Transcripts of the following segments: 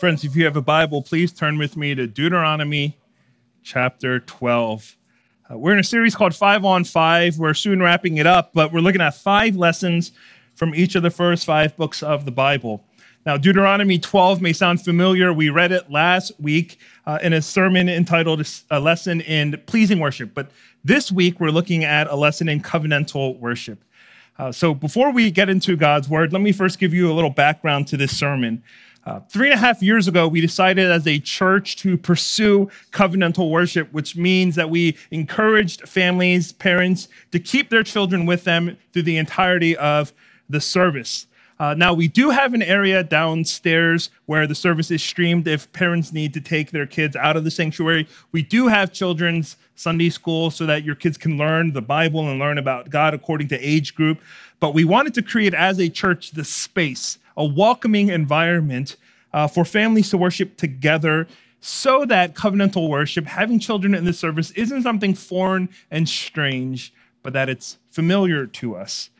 Friends, if you have a Bible, please turn with me to Deuteronomy chapter 12. Uh, we're in a series called Five on Five. We're soon wrapping it up, but we're looking at five lessons from each of the first five books of the Bible. Now, Deuteronomy 12 may sound familiar. We read it last week uh, in a sermon entitled A Lesson in Pleasing Worship. But this week, we're looking at a lesson in covenantal worship. Uh, so, before we get into God's word, let me first give you a little background to this sermon. Uh, three and a half years ago, we decided as a church to pursue covenantal worship, which means that we encouraged families, parents to keep their children with them through the entirety of the service. Uh, now, we do have an area downstairs where the service is streamed if parents need to take their kids out of the sanctuary. We do have children's Sunday school so that your kids can learn the Bible and learn about God according to age group. But we wanted to create as a church the space a welcoming environment uh, for families to worship together so that covenantal worship, having children in the service, isn't something foreign and strange, but that it's familiar to us.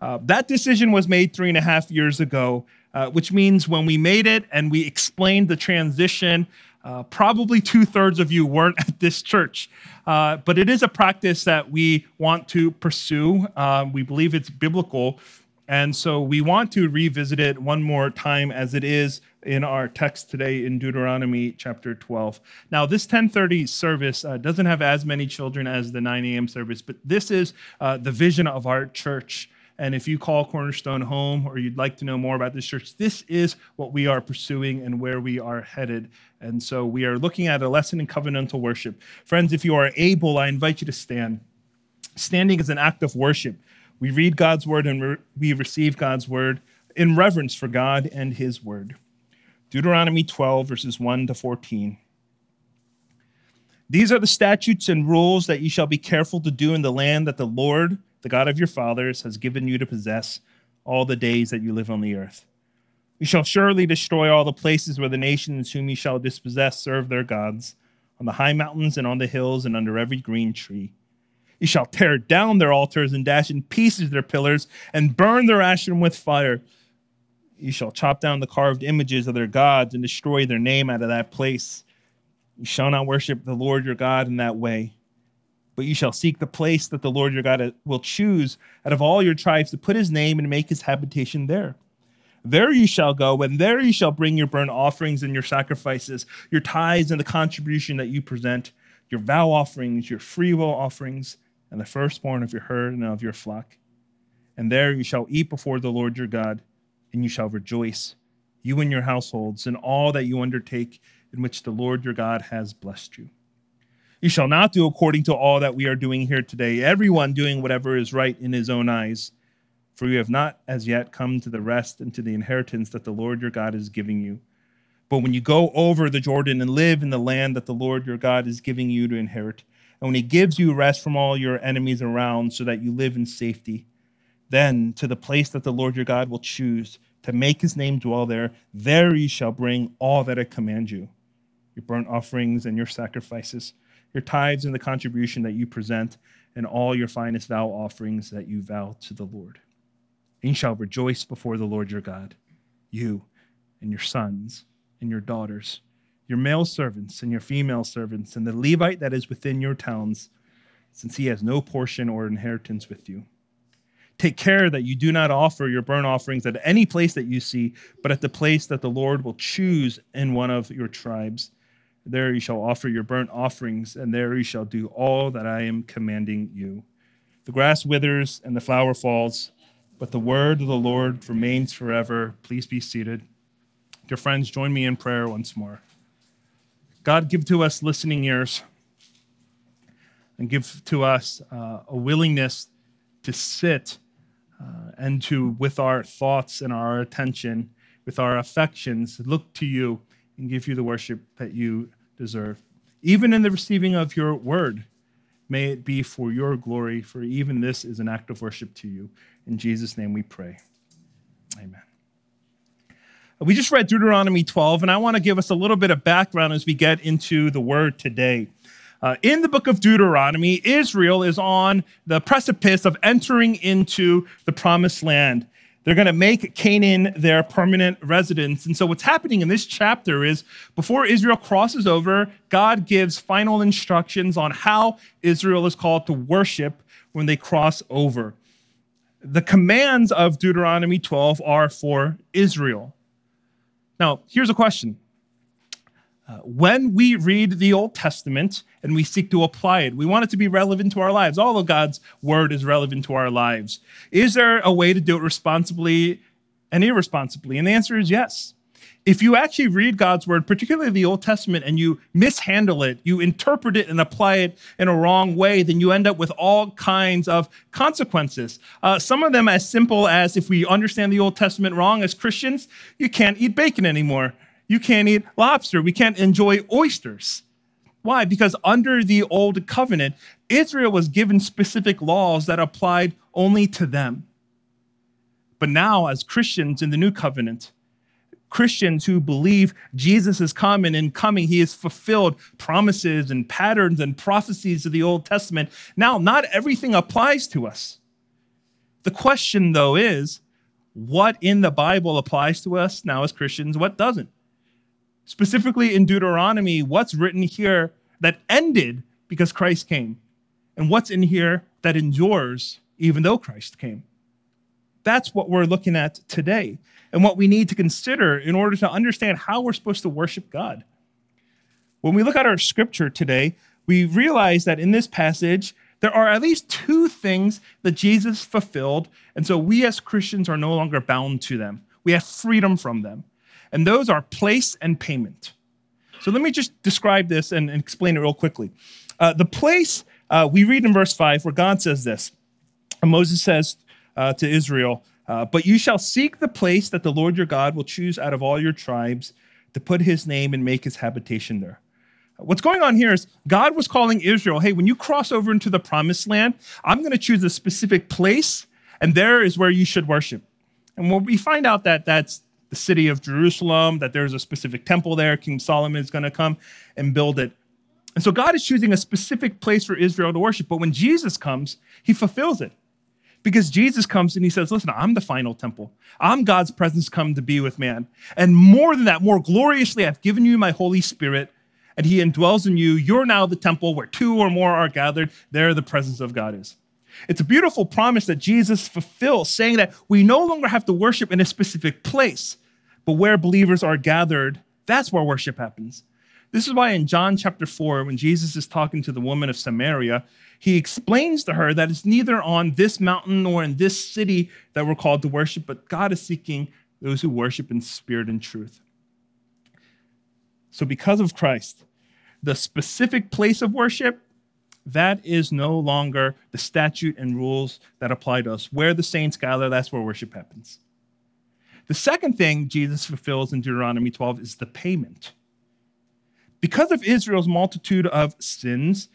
Uh, that decision was made three and a half years ago, uh, which means when we made it and we explained the transition, uh, probably two thirds of you weren't at this church. Uh, but it is a practice that we want to pursue. Uh, we believe it's biblical and so we want to revisit it one more time as it is in our text today in Deuteronomy chapter 12. Now, this 1030 service uh, doesn't have as many children as the 9 a.m. service, but this is uh, the vision of our church. And if you call Cornerstone home or you'd like to know more about this church, this is what we are pursuing and where we are headed. And so we are looking at a lesson in covenantal worship. Friends, if you are able, I invite you to stand. Standing is an act of worship. We read God's word and re- we receive God's word in reverence for God and his word. Deuteronomy 12, verses 1 to 14. These are the statutes and rules that you shall be careful to do in the land that the Lord, the God of your fathers, has given you to possess all the days that you live on the earth. You shall surely destroy all the places where the nations whom you shall dispossess serve their gods, on the high mountains and on the hills and under every green tree. You shall tear down their altars and dash in pieces their pillars and burn their Asherim with fire. You shall chop down the carved images of their gods and destroy their name out of that place. You shall not worship the Lord your God in that way, but you shall seek the place that the Lord your God uh, will choose out of all your tribes to put his name and make his habitation there. There you shall go, and there you shall bring your burnt offerings and your sacrifices, your tithes and the contribution that you present, your vow offerings, your freewill offerings and the firstborn of your herd and of your flock. And there you shall eat before the Lord your God, and you shall rejoice, you and your households, in all that you undertake in which the Lord your God has blessed you. You shall not do according to all that we are doing here today, everyone doing whatever is right in his own eyes. For you have not as yet come to the rest and to the inheritance that the Lord your God is giving you. But when you go over the Jordan and live in the land that the Lord your God is giving you to inherit, and when he gives you rest from all your enemies around so that you live in safety, then to the place that the Lord your God will choose to make his name dwell there, there you shall bring all that I command you your burnt offerings and your sacrifices, your tithes and the contribution that you present, and all your finest vow offerings that you vow to the Lord. And you shall rejoice before the Lord your God, you and your sons and your daughters your male servants and your female servants, and the Levite that is within your towns, since he has no portion or inheritance with you. Take care that you do not offer your burnt offerings at any place that you see, but at the place that the Lord will choose in one of your tribes. There you shall offer your burnt offerings, and there you shall do all that I am commanding you. The grass withers and the flower falls, but the word of the Lord remains forever. Please be seated. Dear friends, join me in prayer once more. God, give to us listening ears and give to us uh, a willingness to sit uh, and to, with our thoughts and our attention, with our affections, look to you and give you the worship that you deserve. Even in the receiving of your word, may it be for your glory, for even this is an act of worship to you. In Jesus' name we pray. Amen. We just read Deuteronomy 12, and I want to give us a little bit of background as we get into the word today. Uh, in the book of Deuteronomy, Israel is on the precipice of entering into the promised land. They're going to make Canaan their permanent residence. And so, what's happening in this chapter is before Israel crosses over, God gives final instructions on how Israel is called to worship when they cross over. The commands of Deuteronomy 12 are for Israel. Now, here's a question uh, when we read the Old Testament and we seek to apply it, we want it to be relevant to our lives. All of God's word is relevant to our lives. Is there a way to do it responsibly and irresponsibly? And the answer is yes. If you actually read God's word, particularly the Old Testament, and you mishandle it, you interpret it and apply it in a wrong way, then you end up with all kinds of consequences. Uh, some of them as simple as if we understand the Old Testament wrong as Christians, you can't eat bacon anymore you can't eat lobster. We can't enjoy oysters. Why? Because under the old covenant, Israel was given specific laws that applied only to them. But now, as Christians in the new covenant, Christians who believe Jesus is coming and coming, he has fulfilled promises and patterns and prophecies of the Old Testament. Now, not everything applies to us. The question, though, is what in the Bible applies to us now as Christians, what doesn't? specifically in Deuteronomy, what's written here that ended because Christ came, and what's in here that endures even though Christ came. That's what we're looking at today, and what we need to consider in order to understand how we're supposed to worship God. When we look at our scripture today, we realize that in this passage, there are at least two things that Jesus fulfilled, and so we as Christians are no longer bound to them. We have freedom from them and those are place and payment. So let me just describe this and, and explain it real quickly. Uh, the place, uh, we read in verse 5 where God says this. And Moses says uh, to Israel, uh, But you shall seek the place that the Lord your God will choose out of all your tribes to put his name and make his habitation there. What's going on here is God was calling Israel, hey, when you cross over into the promised land, I'm going to choose a specific place, and there is where you should worship. And when we find out that that's the city of Jerusalem, that there's a specific temple there. King Solomon is going to come and build it. And so God is choosing a specific place for Israel to worship. But when Jesus comes, he fulfills it. Because Jesus comes and he says, Listen, I'm the final temple. I'm God's presence come to be with man. And more than that, more gloriously, I've given you my Holy Spirit, and he indwells in you. You're now the temple where two or more are gathered. There the presence of God is. It's a beautiful promise that Jesus fulfills, saying that we no longer have to worship in a specific place, but where believers are gathered, that's where worship happens. This is why in John chapter 4, when Jesus is talking to the woman of Samaria, he explains to her that it's neither on this mountain nor in this city that we're called to worship, but God is seeking those who worship in spirit and truth. So, because of Christ, the specific place of worship that is no longer the statute and rules that apply to us. Where the saints gather, that's where worship happens. The second thing Jesus fulfills in Deuteronomy 12 is the payment. Because of Israel's multitude of sins,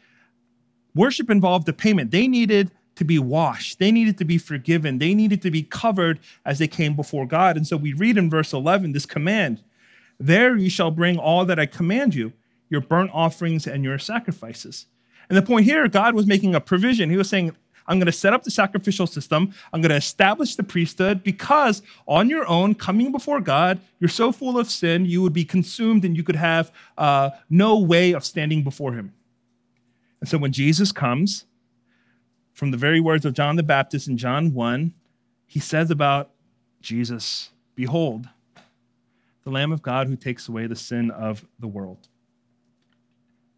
worship involved a payment. They needed to be washed, they needed to be forgiven, they needed to be covered as they came before God. And so we read in verse 11 this command There you shall bring all that I command you, your burnt offerings and your sacrifices. And the point here, God was making a provision. He was saying, I'm going to set up the sacrificial system. I'm going to establish the priesthood because on your own, coming before God, you're so full of sin, you would be consumed and you could have uh, no way of standing before Him. And so when Jesus comes, from the very words of John the Baptist in John 1, he says about Jesus, Behold, the Lamb of God who takes away the sin of the world.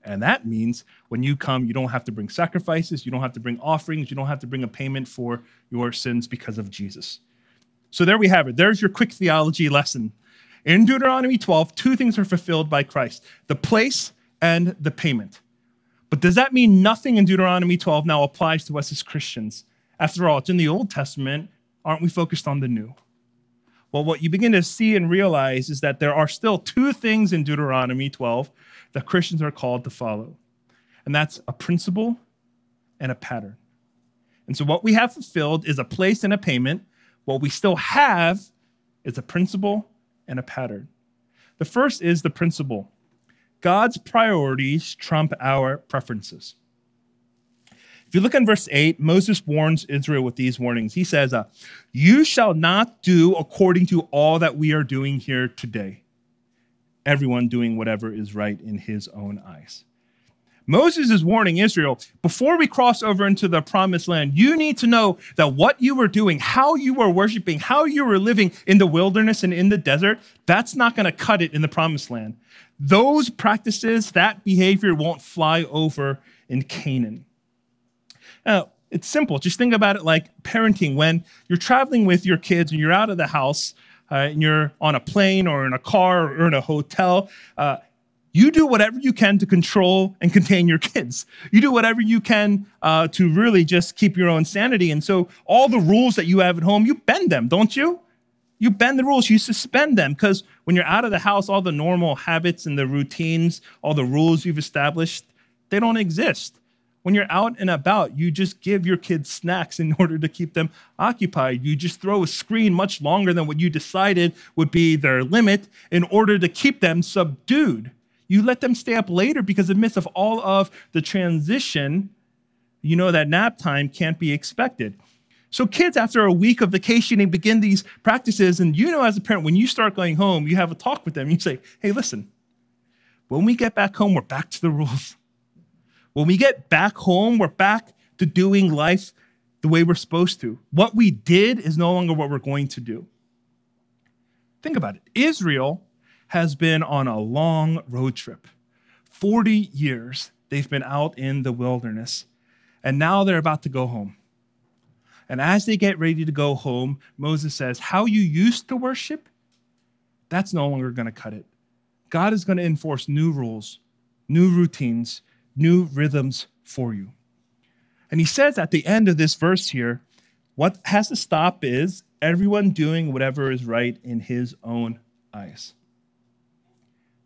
And that means when you come, you don't have to bring sacrifices, you don't have to bring offerings, you don't have to bring a payment for your sins because of Jesus. So there we have it. There's your quick theology lesson. In Deuteronomy 12, two things are fulfilled by Christ the place and the payment. But does that mean nothing in Deuteronomy 12 now applies to us as Christians? After all, it's in the Old Testament. Aren't we focused on the new? Well, what you begin to see and realize is that there are still two things in Deuteronomy 12 that Christians are called to follow. And that's a principle and a pattern. And so what we have fulfilled is a place and a payment. What we still have is a principle and a pattern. The first is the principle God's priorities trump our preferences. If you look in verse 8, Moses warns Israel with these warnings. He says, uh, You shall not do according to all that we are doing here today. Everyone doing whatever is right in his own eyes. Moses is warning Israel before we cross over into the promised land, you need to know that what you were doing, how you were worshiping, how you were living in the wilderness and in the desert, that's not going to cut it in the promised land. Those practices, that behavior won't fly over in Canaan. Now, it's simple. Just think about it like parenting. When you're traveling with your kids and you're out of the house, uh, and you're on a plane or in a car or in a hotel, uh, you do whatever you can to control and contain your kids. You do whatever you can uh, to really just keep your own sanity. And so, all the rules that you have at home, you bend them, don't you? You bend the rules, you suspend them, because when you're out of the house, all the normal habits and the routines, all the rules you've established, they don't exist. When you're out and about, you just give your kids snacks in order to keep them occupied. You just throw a screen much longer than what you decided would be their limit in order to keep them subdued. You let them stay up later because in the midst of all of the transition, you know that nap time can't be expected. So kids, after a week of vacationing, begin these practices. And you know, as a parent, when you start going home, you have a talk with them. You say, hey, listen, when we get back home, we're back to the rules. When we get back home, we're back to doing life the way we're supposed to. What we did is no longer what we're going to do. Think about it. Israel has been on a long road trip. 40 years they've been out in the wilderness, and now they're about to go home. And as they get ready to go home, Moses says, How you used to worship, that's no longer going to cut it. God is going to enforce new rules, new routines, new rhythms for you. And he says at the end of this verse here, what has to stop is everyone doing whatever is right in his own eyes.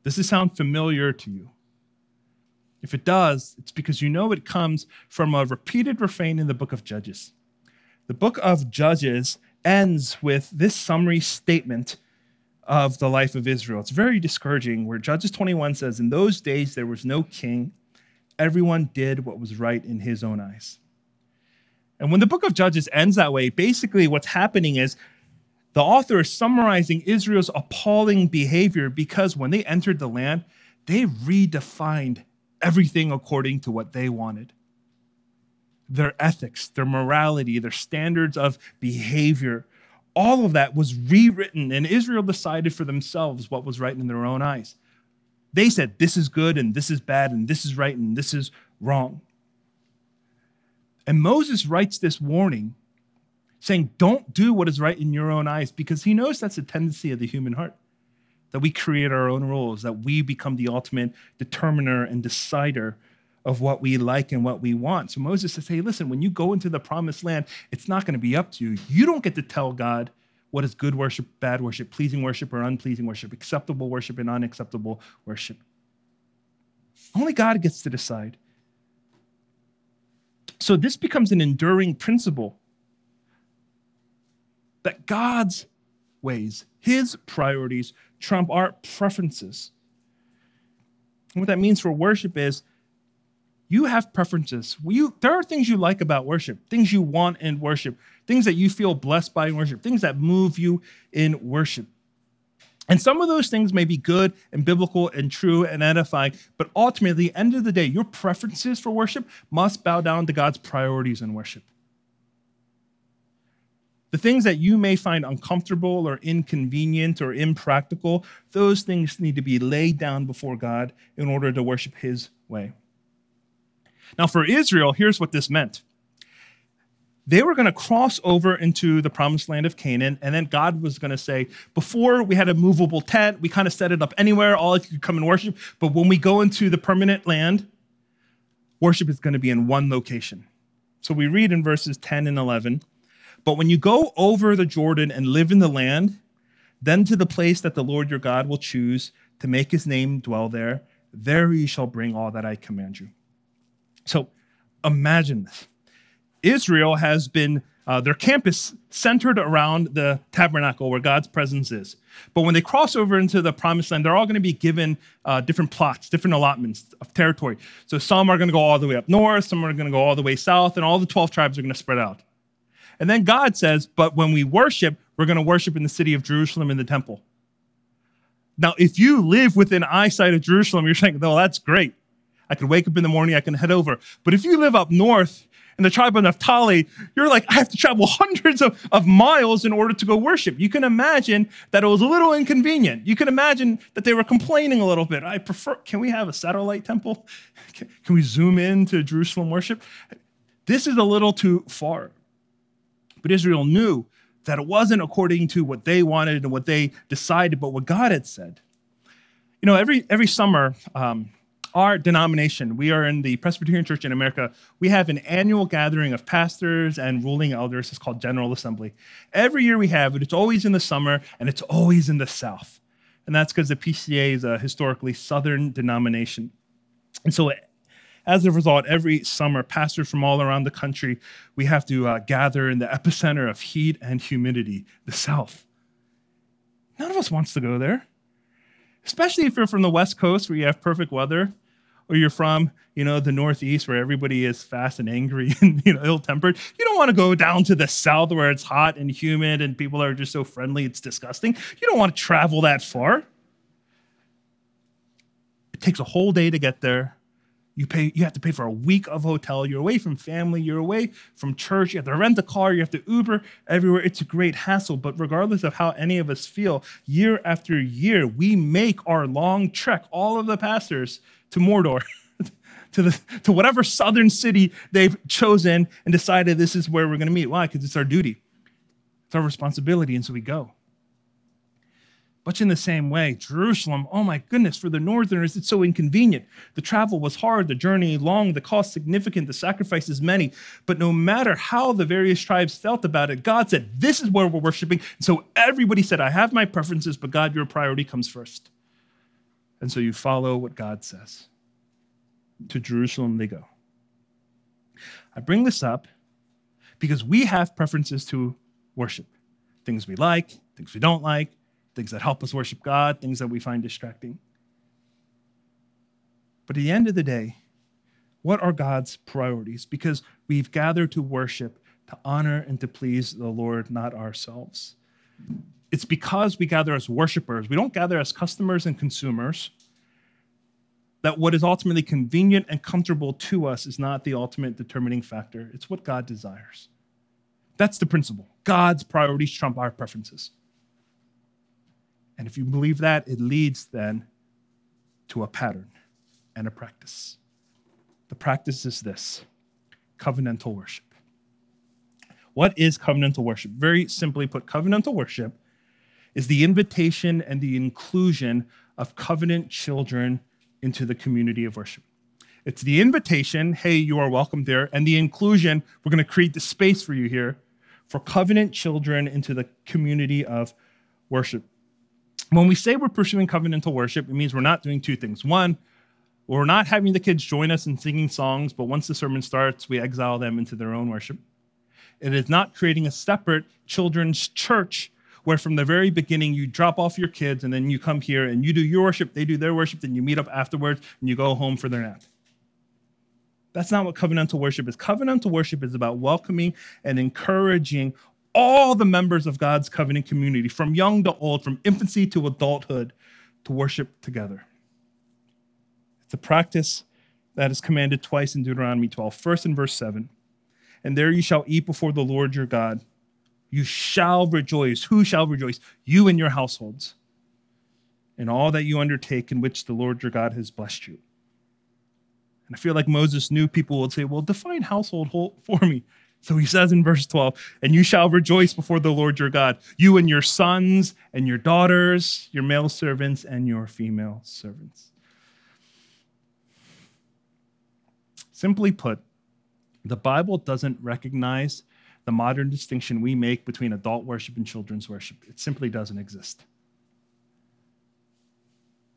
Does this sound familiar to you? If it does, it's because you know it comes from a repeated refrain in the book of Judges. The book of Judges ends with this summary statement of the life of Israel. It's very discouraging, where Judges 21 says, In those days there was no king, everyone did what was right in his own eyes. And when the book of Judges ends that way, basically what's happening is the author is summarizing Israel's appalling behavior because when they entered the land, they redefined everything according to what they wanted. Their ethics, their morality, their standards of behavior, all of that was rewritten, and Israel decided for themselves what was right in their own eyes. They said, This is good, and this is bad, and this is right, and this is wrong. And Moses writes this warning saying, Don't do what is right in your own eyes, because he knows that's a tendency of the human heart. That we create our own rules, that we become the ultimate determiner and decider of what we like and what we want. So Moses says, Hey, listen, when you go into the promised land, it's not going to be up to you. You don't get to tell God what is good worship, bad worship, pleasing worship, or unpleasing worship, acceptable worship, and unacceptable worship. Only God gets to decide. So this becomes an enduring principle that God's ways, his priorities, trump our preferences. And what that means for worship is you have preferences. You, there are things you like about worship, things you want in worship, things that you feel blessed by in worship, things that move you in worship. And some of those things may be good and biblical and true and edifying, but ultimately, at the end of the day, your preferences for worship must bow down to God's priorities in worship. The things that you may find uncomfortable or inconvenient or impractical, those things need to be laid down before God in order to worship His way. Now, for Israel, here's what this meant they were going to cross over into the promised land of Canaan, and then God was going to say, Before we had a movable tent, we kind of set it up anywhere, all of you could come and worship. But when we go into the permanent land, worship is going to be in one location. So we read in verses 10 and 11 but when you go over the Jordan and live in the land, then to the place that the Lord your God will choose to make his name dwell there, there you shall bring all that I command you. So imagine this Israel has been uh, their camp is centered around the tabernacle where God's presence is. But when they cross over into the promised land, they're all going to be given uh, different plots, different allotments of territory. So some are going to go all the way up north, some are going to go all the way south, and all the 12 tribes are going to spread out. And then God says, But when we worship, we're going to worship in the city of Jerusalem in the temple. Now, if you live within eyesight of Jerusalem, you're saying, "Oh, that's great. I can wake up in the morning, I can head over. But if you live up north in the tribe of Naphtali, you're like, I have to travel hundreds of, of miles in order to go worship. You can imagine that it was a little inconvenient. You can imagine that they were complaining a little bit. I prefer, can we have a satellite temple? Can, can we zoom in to Jerusalem worship? This is a little too far. But Israel knew that it wasn't according to what they wanted and what they decided, but what God had said. You know, every every summer, um, our denomination, we are in the Presbyterian Church in America, we have an annual gathering of pastors and ruling elders. It's called General Assembly. Every year we have it. It's always in the summer and it's always in the South. And that's because the PCA is a historically Southern denomination. And so as a result, every summer, pastors from all around the country, we have to uh, gather in the epicenter of heat and humidity, the South. None of us wants to go there, especially if you're from the West Coast where you have perfect weather, or you're from, you know, the Northeast where everybody is fast and angry and you know ill-tempered. You don't want to go down to the South where it's hot and humid and people are just so friendly it's disgusting. You don't want to travel that far. It takes a whole day to get there you pay you have to pay for a week of hotel. You're away from family. You're away from church. You have to rent a car. You have to uber everywhere. It's a great hassle. But regardless of how any of us feel year after year we make our long trek all of the pastors to mordor to the to whatever southern city they've chosen and decided this is where we're going to meet. Why? Because it's our duty. It's our responsibility and so we go much in the same way, Jerusalem, oh my goodness, for the northerners, it's so inconvenient. The travel was hard, the journey long, the cost significant, the sacrifices many. But no matter how the various tribes felt about it, God said, This is where we're worshiping. And so everybody said, I have my preferences, but God, your priority comes first. And so you follow what God says. To Jerusalem they go. I bring this up because we have preferences to worship things we like, things we don't like, things that help us worship God, things that we find distracting. But at the end of the day, what are God's priorities? Because we've gathered to worship, to honor, and to please the Lord, not ourselves. It's because we gather as worshipers, we don't gather as customers and consumers, that what is ultimately convenient and comfortable to us is not the ultimate determining factor. It's what God desires. That's the principle. God's priorities trump our preferences. And if you believe that, it leads then to a pattern and a practice. The practice is this covenantal worship. What is covenantal worship? Very simply put, covenantal worship is the invitation and the inclusion of covenant children into the community of worship. It's the invitation, hey, you are welcome there, and the inclusion, we're going to create the space for you here for covenant children into the community of worship when we say we're pursuing covenantal worship, it means we're not doing two things. One, we're not having the kids join us in singing songs, but once the sermon starts, we exile them into their own worship. It is not creating a separate children's church where from the very beginning you drop off your kids and then you come here and you do your worship, they do their worship, then you meet up afterwards and you go home for their nap. That's not what covenantal worship is. Covenantal worship is about welcoming and encouraging all the members of God's covenant community, from young to old, from infancy to adulthood, to worship together. It's a practice that is commanded twice in Deuteronomy 12. First in verse 7 And there you shall eat before the Lord your God. You shall rejoice. Who shall rejoice? You and your households, in all that you undertake in which the Lord your God has blessed you. And I feel like Moses knew people would say, Well, define household for me. So he says in verse 12, and you shall rejoice before the Lord your God, you and your sons and your daughters, your male servants and your female servants. Simply put, the Bible doesn't recognize the modern distinction we make between adult worship and children's worship. It simply doesn't exist.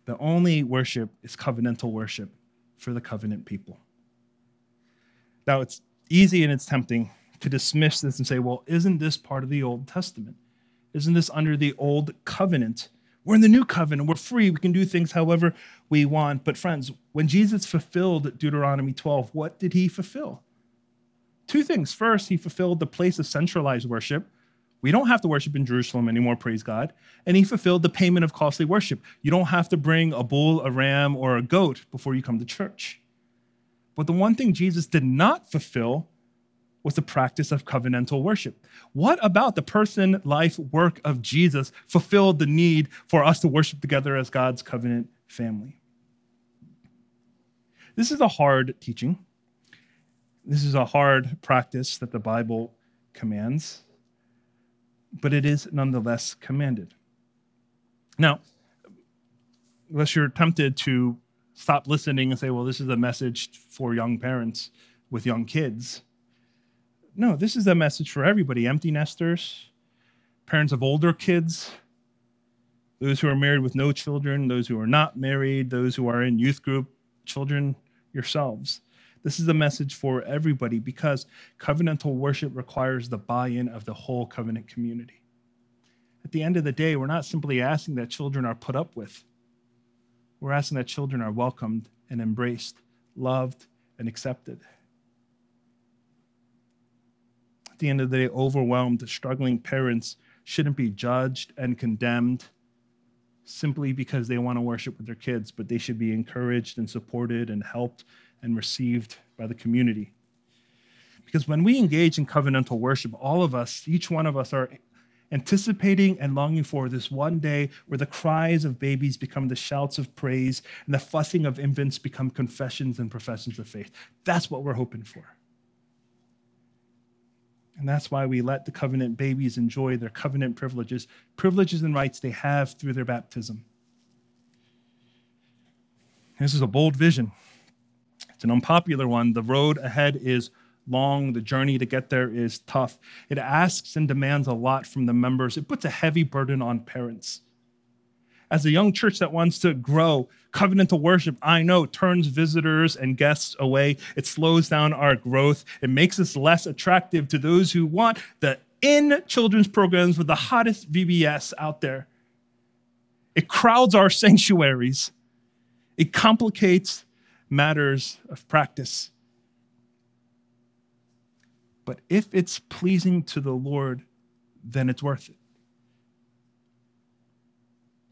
The only worship is covenantal worship for the covenant people. Now, it's easy and it's tempting to dismiss this and say, well, isn't this part of the Old Testament? Isn't this under the Old Covenant? We're in the New Covenant. We're free. We can do things however we want. But, friends, when Jesus fulfilled Deuteronomy 12, what did he fulfill? Two things. First, he fulfilled the place of centralized worship. We don't have to worship in Jerusalem anymore, praise God. And he fulfilled the payment of costly worship. You don't have to bring a bull, a ram, or a goat before you come to church. But the one thing Jesus did not fulfill was the practice of covenantal worship. What about the person, life, work of Jesus fulfilled the need for us to worship together as God's covenant family? This is a hard teaching. This is a hard practice that the Bible commands, but it is nonetheless commanded. Now, unless you're tempted to stop listening and say, well, this is a message for young parents with young kids no, this is a message for everybody empty nesters, parents of older kids, those who are married with no children, those who are not married, those who are in youth group, children yourselves. This is a message for everybody because covenantal worship requires the buy in of the whole covenant community. At the end of the day, we're not simply asking that children are put up with, we're asking that children are welcomed and embraced, loved and accepted. At the end of the day, overwhelmed, struggling parents shouldn't be judged and condemned simply because they want to worship with their kids, but they should be encouraged and supported and helped and received by the community. Because when we engage in covenantal worship, all of us, each one of us, are anticipating and longing for this one day where the cries of babies become the shouts of praise and the fussing of infants become confessions and professions of faith. That's what we're hoping for. And that's why we let the covenant babies enjoy their covenant privileges, privileges and rights they have through their baptism. This is a bold vision. It's an unpopular one. The road ahead is long, the journey to get there is tough. It asks and demands a lot from the members, it puts a heavy burden on parents as a young church that wants to grow, covenantal worship, I know, turns visitors and guests away. It slows down our growth. It makes us less attractive to those who want the in children's programs with the hottest VBS out there. It crowds our sanctuaries. It complicates matters of practice. But if it's pleasing to the Lord, then it's worth it.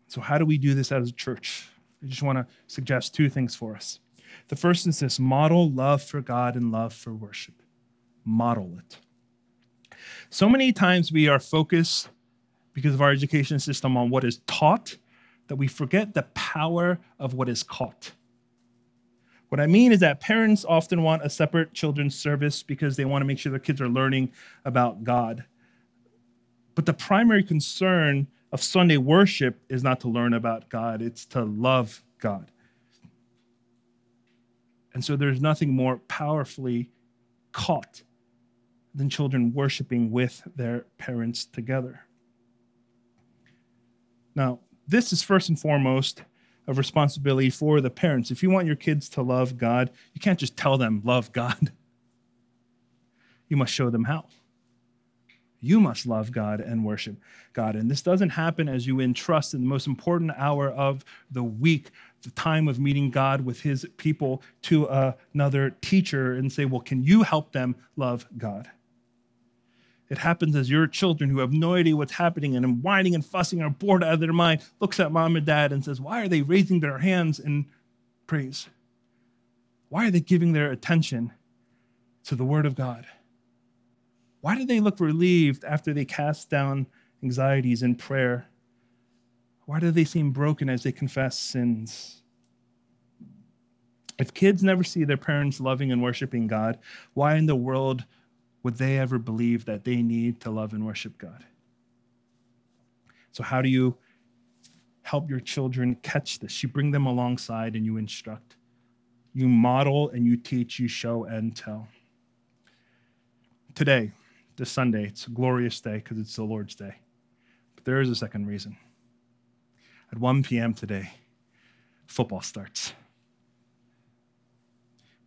So, how do we do this as a church? I just want to suggest two things for us. The first is this model love for God and love for worship. Model it. So many times we are focused because of our education system on what is taught that we forget the power of what is caught. What I mean is that parents often want a separate children's service because they want to make sure their kids are learning about God. But the primary concern of Sunday worship is not to learn about God, it's to love God. And so there's nothing more powerfully caught than children worshiping with their parents together. Now, this is first and foremost a responsibility for the parents. If you want your kids to love God, you can't just tell them, love God. You must show them how. You must love God and worship God. And this doesn't happen as you entrust in the most important hour of the week, the time of meeting God with his people, to another teacher and say, Well, can you help them love God? It happens as your children who have no idea what's happening and are whining and fussing are bored out of their mind, looks at mom and dad and says, Why are they raising their hands in praise? Why are they giving their attention to the word of God? Why do they look relieved after they cast down anxieties in prayer? Why do they seem broken as they confess sins? If kids never see their parents loving and worshiping God, why in the world would they ever believe that they need to love and worship God? So, how do you help your children catch this? You bring them alongside and you instruct. You model and you teach, you show and tell. Today, this Sunday. It's a glorious day because it's the Lord's day. But there is a second reason. At 1 p.m. today, football starts.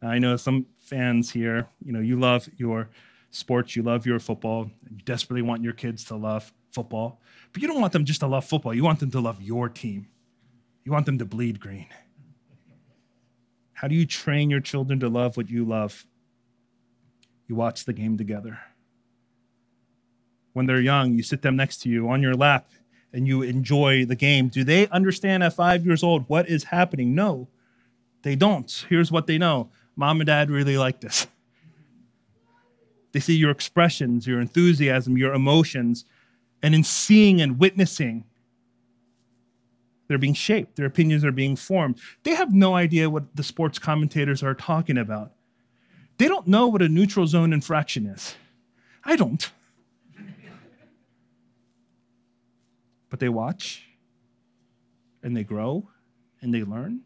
Now, I know some fans here, you know, you love your sports, you love your football, you desperately want your kids to love football, but you don't want them just to love football. You want them to love your team. You want them to bleed green. How do you train your children to love what you love? You watch the game together. When they're young, you sit them next to you on your lap and you enjoy the game. Do they understand at five years old what is happening? No, they don't. Here's what they know Mom and dad really like this. They see your expressions, your enthusiasm, your emotions, and in seeing and witnessing, they're being shaped, their opinions are being formed. They have no idea what the sports commentators are talking about. They don't know what a neutral zone infraction is. I don't. but they watch and they grow and they learn.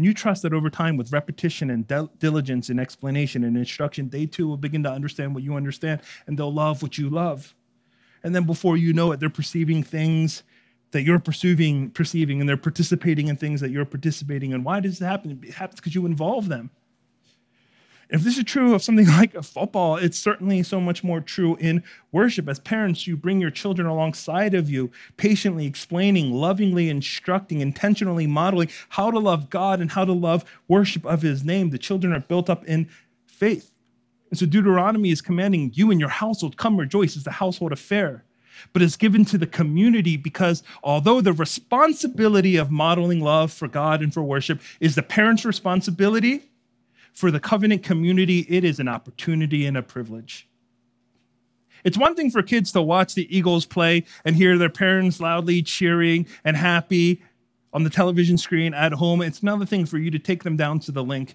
And you trust that over time, with repetition and diligence and explanation and instruction, they too will begin to understand what you understand and they'll love what you love. And then before you know it, they're perceiving things that you're perceiving, perceiving and they're participating in things that you're participating in. Why does it happen? It happens because you involve them. If this is true of something like a football, it's certainly so much more true in worship. As parents, you bring your children alongside of you, patiently explaining, lovingly instructing, intentionally modeling how to love God and how to love worship of His name. The children are built up in faith. And so Deuteronomy is commanding you and your household come rejoice. It's a household affair but it's given to the community because although the responsibility of modeling love for God and for worship is the parent's responsibility, for the covenant community, it is an opportunity and a privilege. It's one thing for kids to watch the Eagles play and hear their parents loudly cheering and happy on the television screen at home. It's another thing for you to take them down to the Linc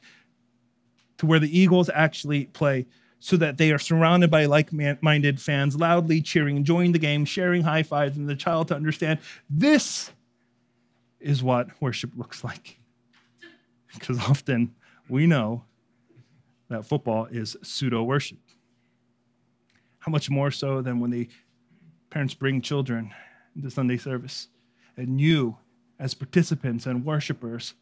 to where the Eagles actually play so that they are surrounded by like minded fans, loudly cheering, enjoying the game, sharing high fives, and the child to understand this is what worship looks like. Because often we know that football is pseudo worship. How much more so than when the parents bring children into Sunday service and you, as participants and worshipers,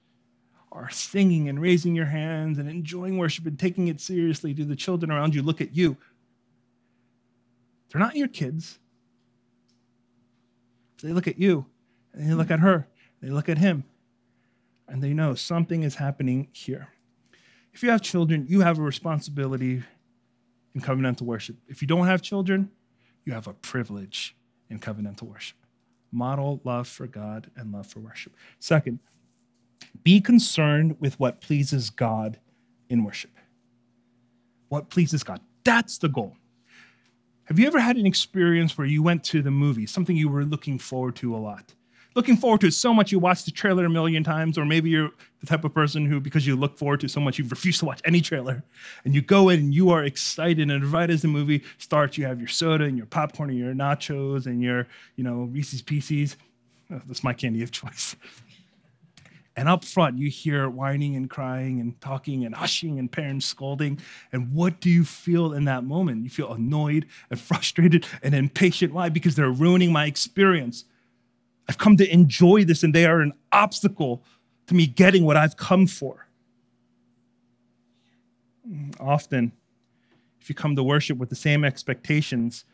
are singing and raising your hands and enjoying worship and taking it seriously. Do the children around you look at you? They're not your kids. They look at you and they look at her, they look at him, and they know something is happening here. If you have children, you have a responsibility in covenantal worship. If you don't have children, you have a privilege in covenantal worship. Model love for God and love for worship. Second, be concerned with what pleases God in worship. What pleases God. That's the goal. Have you ever had an experience where you went to the movie, something you were looking forward to a lot? Looking forward to it so much you watched the trailer a million times, or maybe you're the type of person who, because you look forward to so much, you refuse to watch any trailer. And you go in and you are excited, and right as the movie starts, you have your soda and your popcorn and your nachos and your, you know, Reese's Pieces. Oh, that's my candy of choice. And up front, you hear whining and crying and talking and hushing and parents scolding. And what do you feel in that moment? You feel annoyed and frustrated and impatient. Why? Because they're ruining my experience. I've come to enjoy this, and they are an obstacle to me getting what I've come for. Often, if you come to worship with the same expectations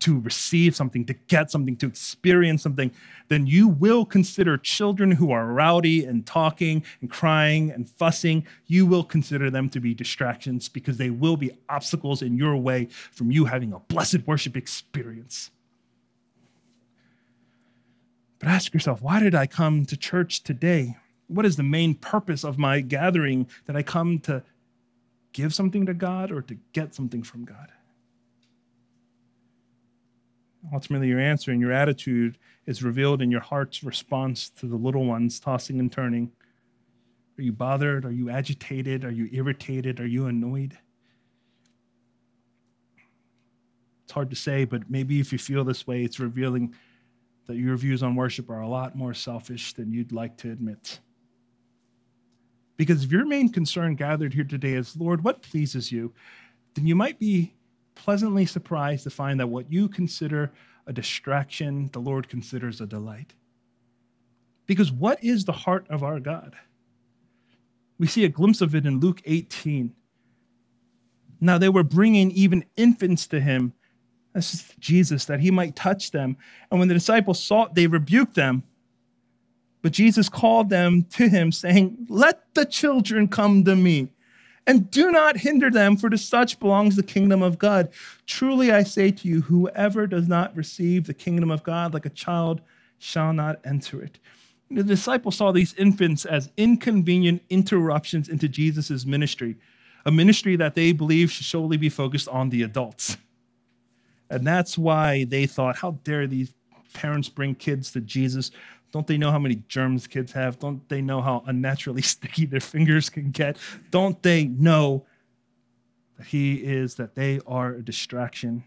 to receive something, to get something, to experience something, then you will consider children who are rowdy and talking and crying and fussing, you will consider them to be distractions because they will be obstacles in your way from you having a blessed worship experience. But ask yourself, why did I come to church today? What is the main purpose of my gathering? That I come to give something to God or to get something from God? Ultimately, your answer and your attitude is revealed in your heart's response to the little ones tossing and turning. Are you bothered? Are you agitated? Are you irritated? Are you annoyed? It's hard to say, but maybe if you feel this way, it's revealing that your views on worship are a lot more selfish than you'd like to admit. Because if your main concern gathered here today is, Lord, what pleases you, then you might be pleasantly surprised to find that what you consider a distraction, the Lord considers a delight. Because what is the heart of our God? We see a glimpse of it in Luke 18. Now they were bringing even infants to him. This is Jesus, that he might touch them. And when the disciples saw it, they rebuked them. But Jesus called them to him, saying, Let the children come to me, and do not hinder them, for to such belongs the kingdom of God. Truly I say to you, whoever does not receive the kingdom of God like a child shall not enter it. The disciples saw these infants as inconvenient interruptions into Jesus' ministry, a ministry that they believed should solely be focused on the adults. And that's why they thought, how dare these parents bring kids to Jesus? Don't they know how many germs kids have? Don't they know how unnaturally sticky their fingers can get? Don't they know that he is, that they are a distraction?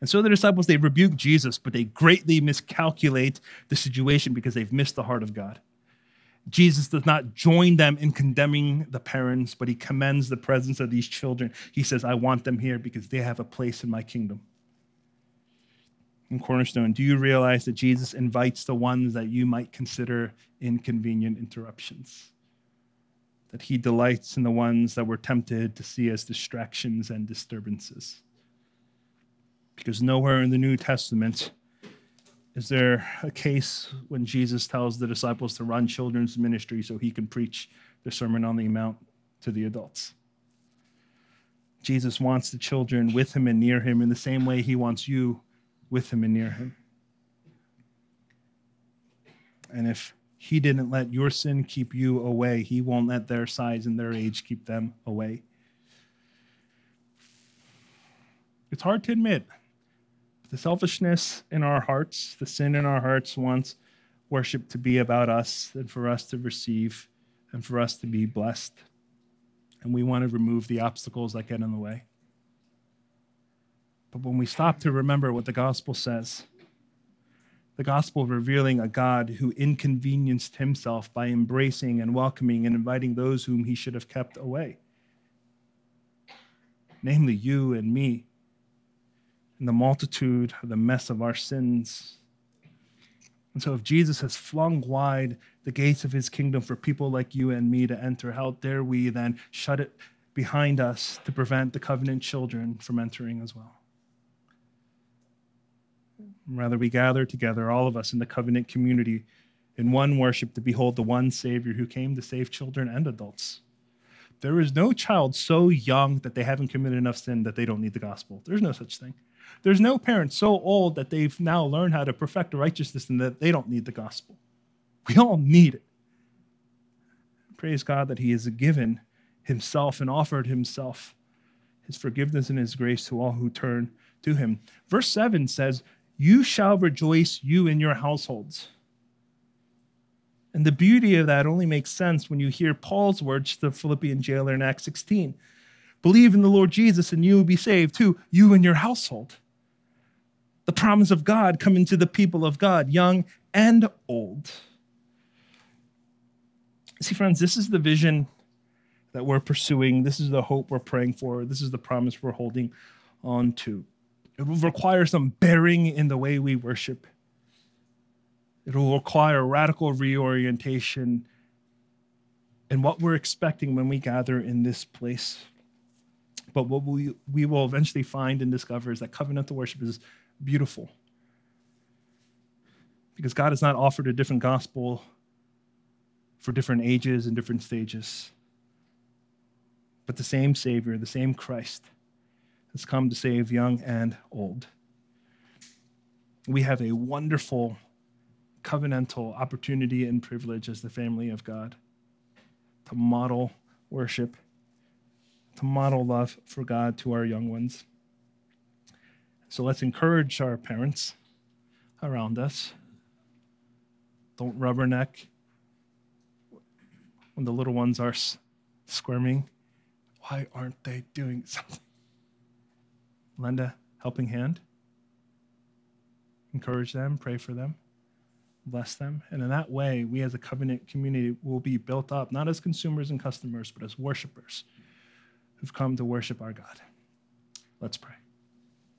And so the disciples, they rebuke Jesus, but they greatly miscalculate the situation because they've missed the heart of God. Jesus does not join them in condemning the parents, but he commends the presence of these children. He says, I want them here because they have a place in my kingdom. In Cornerstone, do you realize that Jesus invites the ones that you might consider inconvenient interruptions? That he delights in the ones that we're tempted to see as distractions and disturbances? Because nowhere in the New Testament is there a case when Jesus tells the disciples to run children's ministry so he can preach the Sermon on the Mount to the adults? Jesus wants the children with him and near him in the same way he wants you with him and near him. And if he didn't let your sin keep you away, he won't let their size and their age keep them away. It's hard to admit the selfishness in our hearts, the sin in our hearts wants worship to be about us and for us to receive and for us to be blessed. And we want to remove the obstacles that get in the way. But when we stop to remember what the gospel says, the gospel revealing a God who inconvenienced himself by embracing and welcoming and inviting those whom he should have kept away, namely you and me in the multitude of the mess of our sins. And so, if Jesus has flung wide the gates of his kingdom for people like you and me to enter, how dare we then shut it behind us to prevent the covenant children from entering as well? Rather, we gather together, all of us in the covenant community, in one worship to behold the one Savior who came to save children and adults. There is no child so young that they haven't committed enough sin that they don't need the gospel. There's no such thing. There's no parent so old that they've now learned how to perfect righteousness and that they don't need the gospel. We all need it. Praise God that He has given Himself and offered Himself, His forgiveness and His grace to all who turn to Him. Verse 7 says, You shall rejoice, you and your households. And the beauty of that only makes sense when you hear Paul's words to the Philippian jailer in Acts 16. Believe in the Lord Jesus and you will be saved too, you and your household. The promise of God coming to the people of God, young and old. See, friends, this is the vision that we're pursuing. This is the hope we're praying for. This is the promise we're holding on to. It will require some bearing in the way we worship. It will require radical reorientation in what we're expecting when we gather in this place. But what we, we will eventually find and discover is that covenantal worship is beautiful. Because God has not offered a different gospel for different ages and different stages. But the same Savior, the same Christ, has come to save young and old. We have a wonderful covenantal opportunity and privilege as the family of God to model worship to model love for God to our young ones. So let's encourage our parents around us. Don't rubberneck when the little ones are squirming. Why aren't they doing something? Lend a helping hand. Encourage them, pray for them, bless them. And in that way, we as a covenant community will be built up, not as consumers and customers, but as worshipers who've come to worship our God. Let's pray.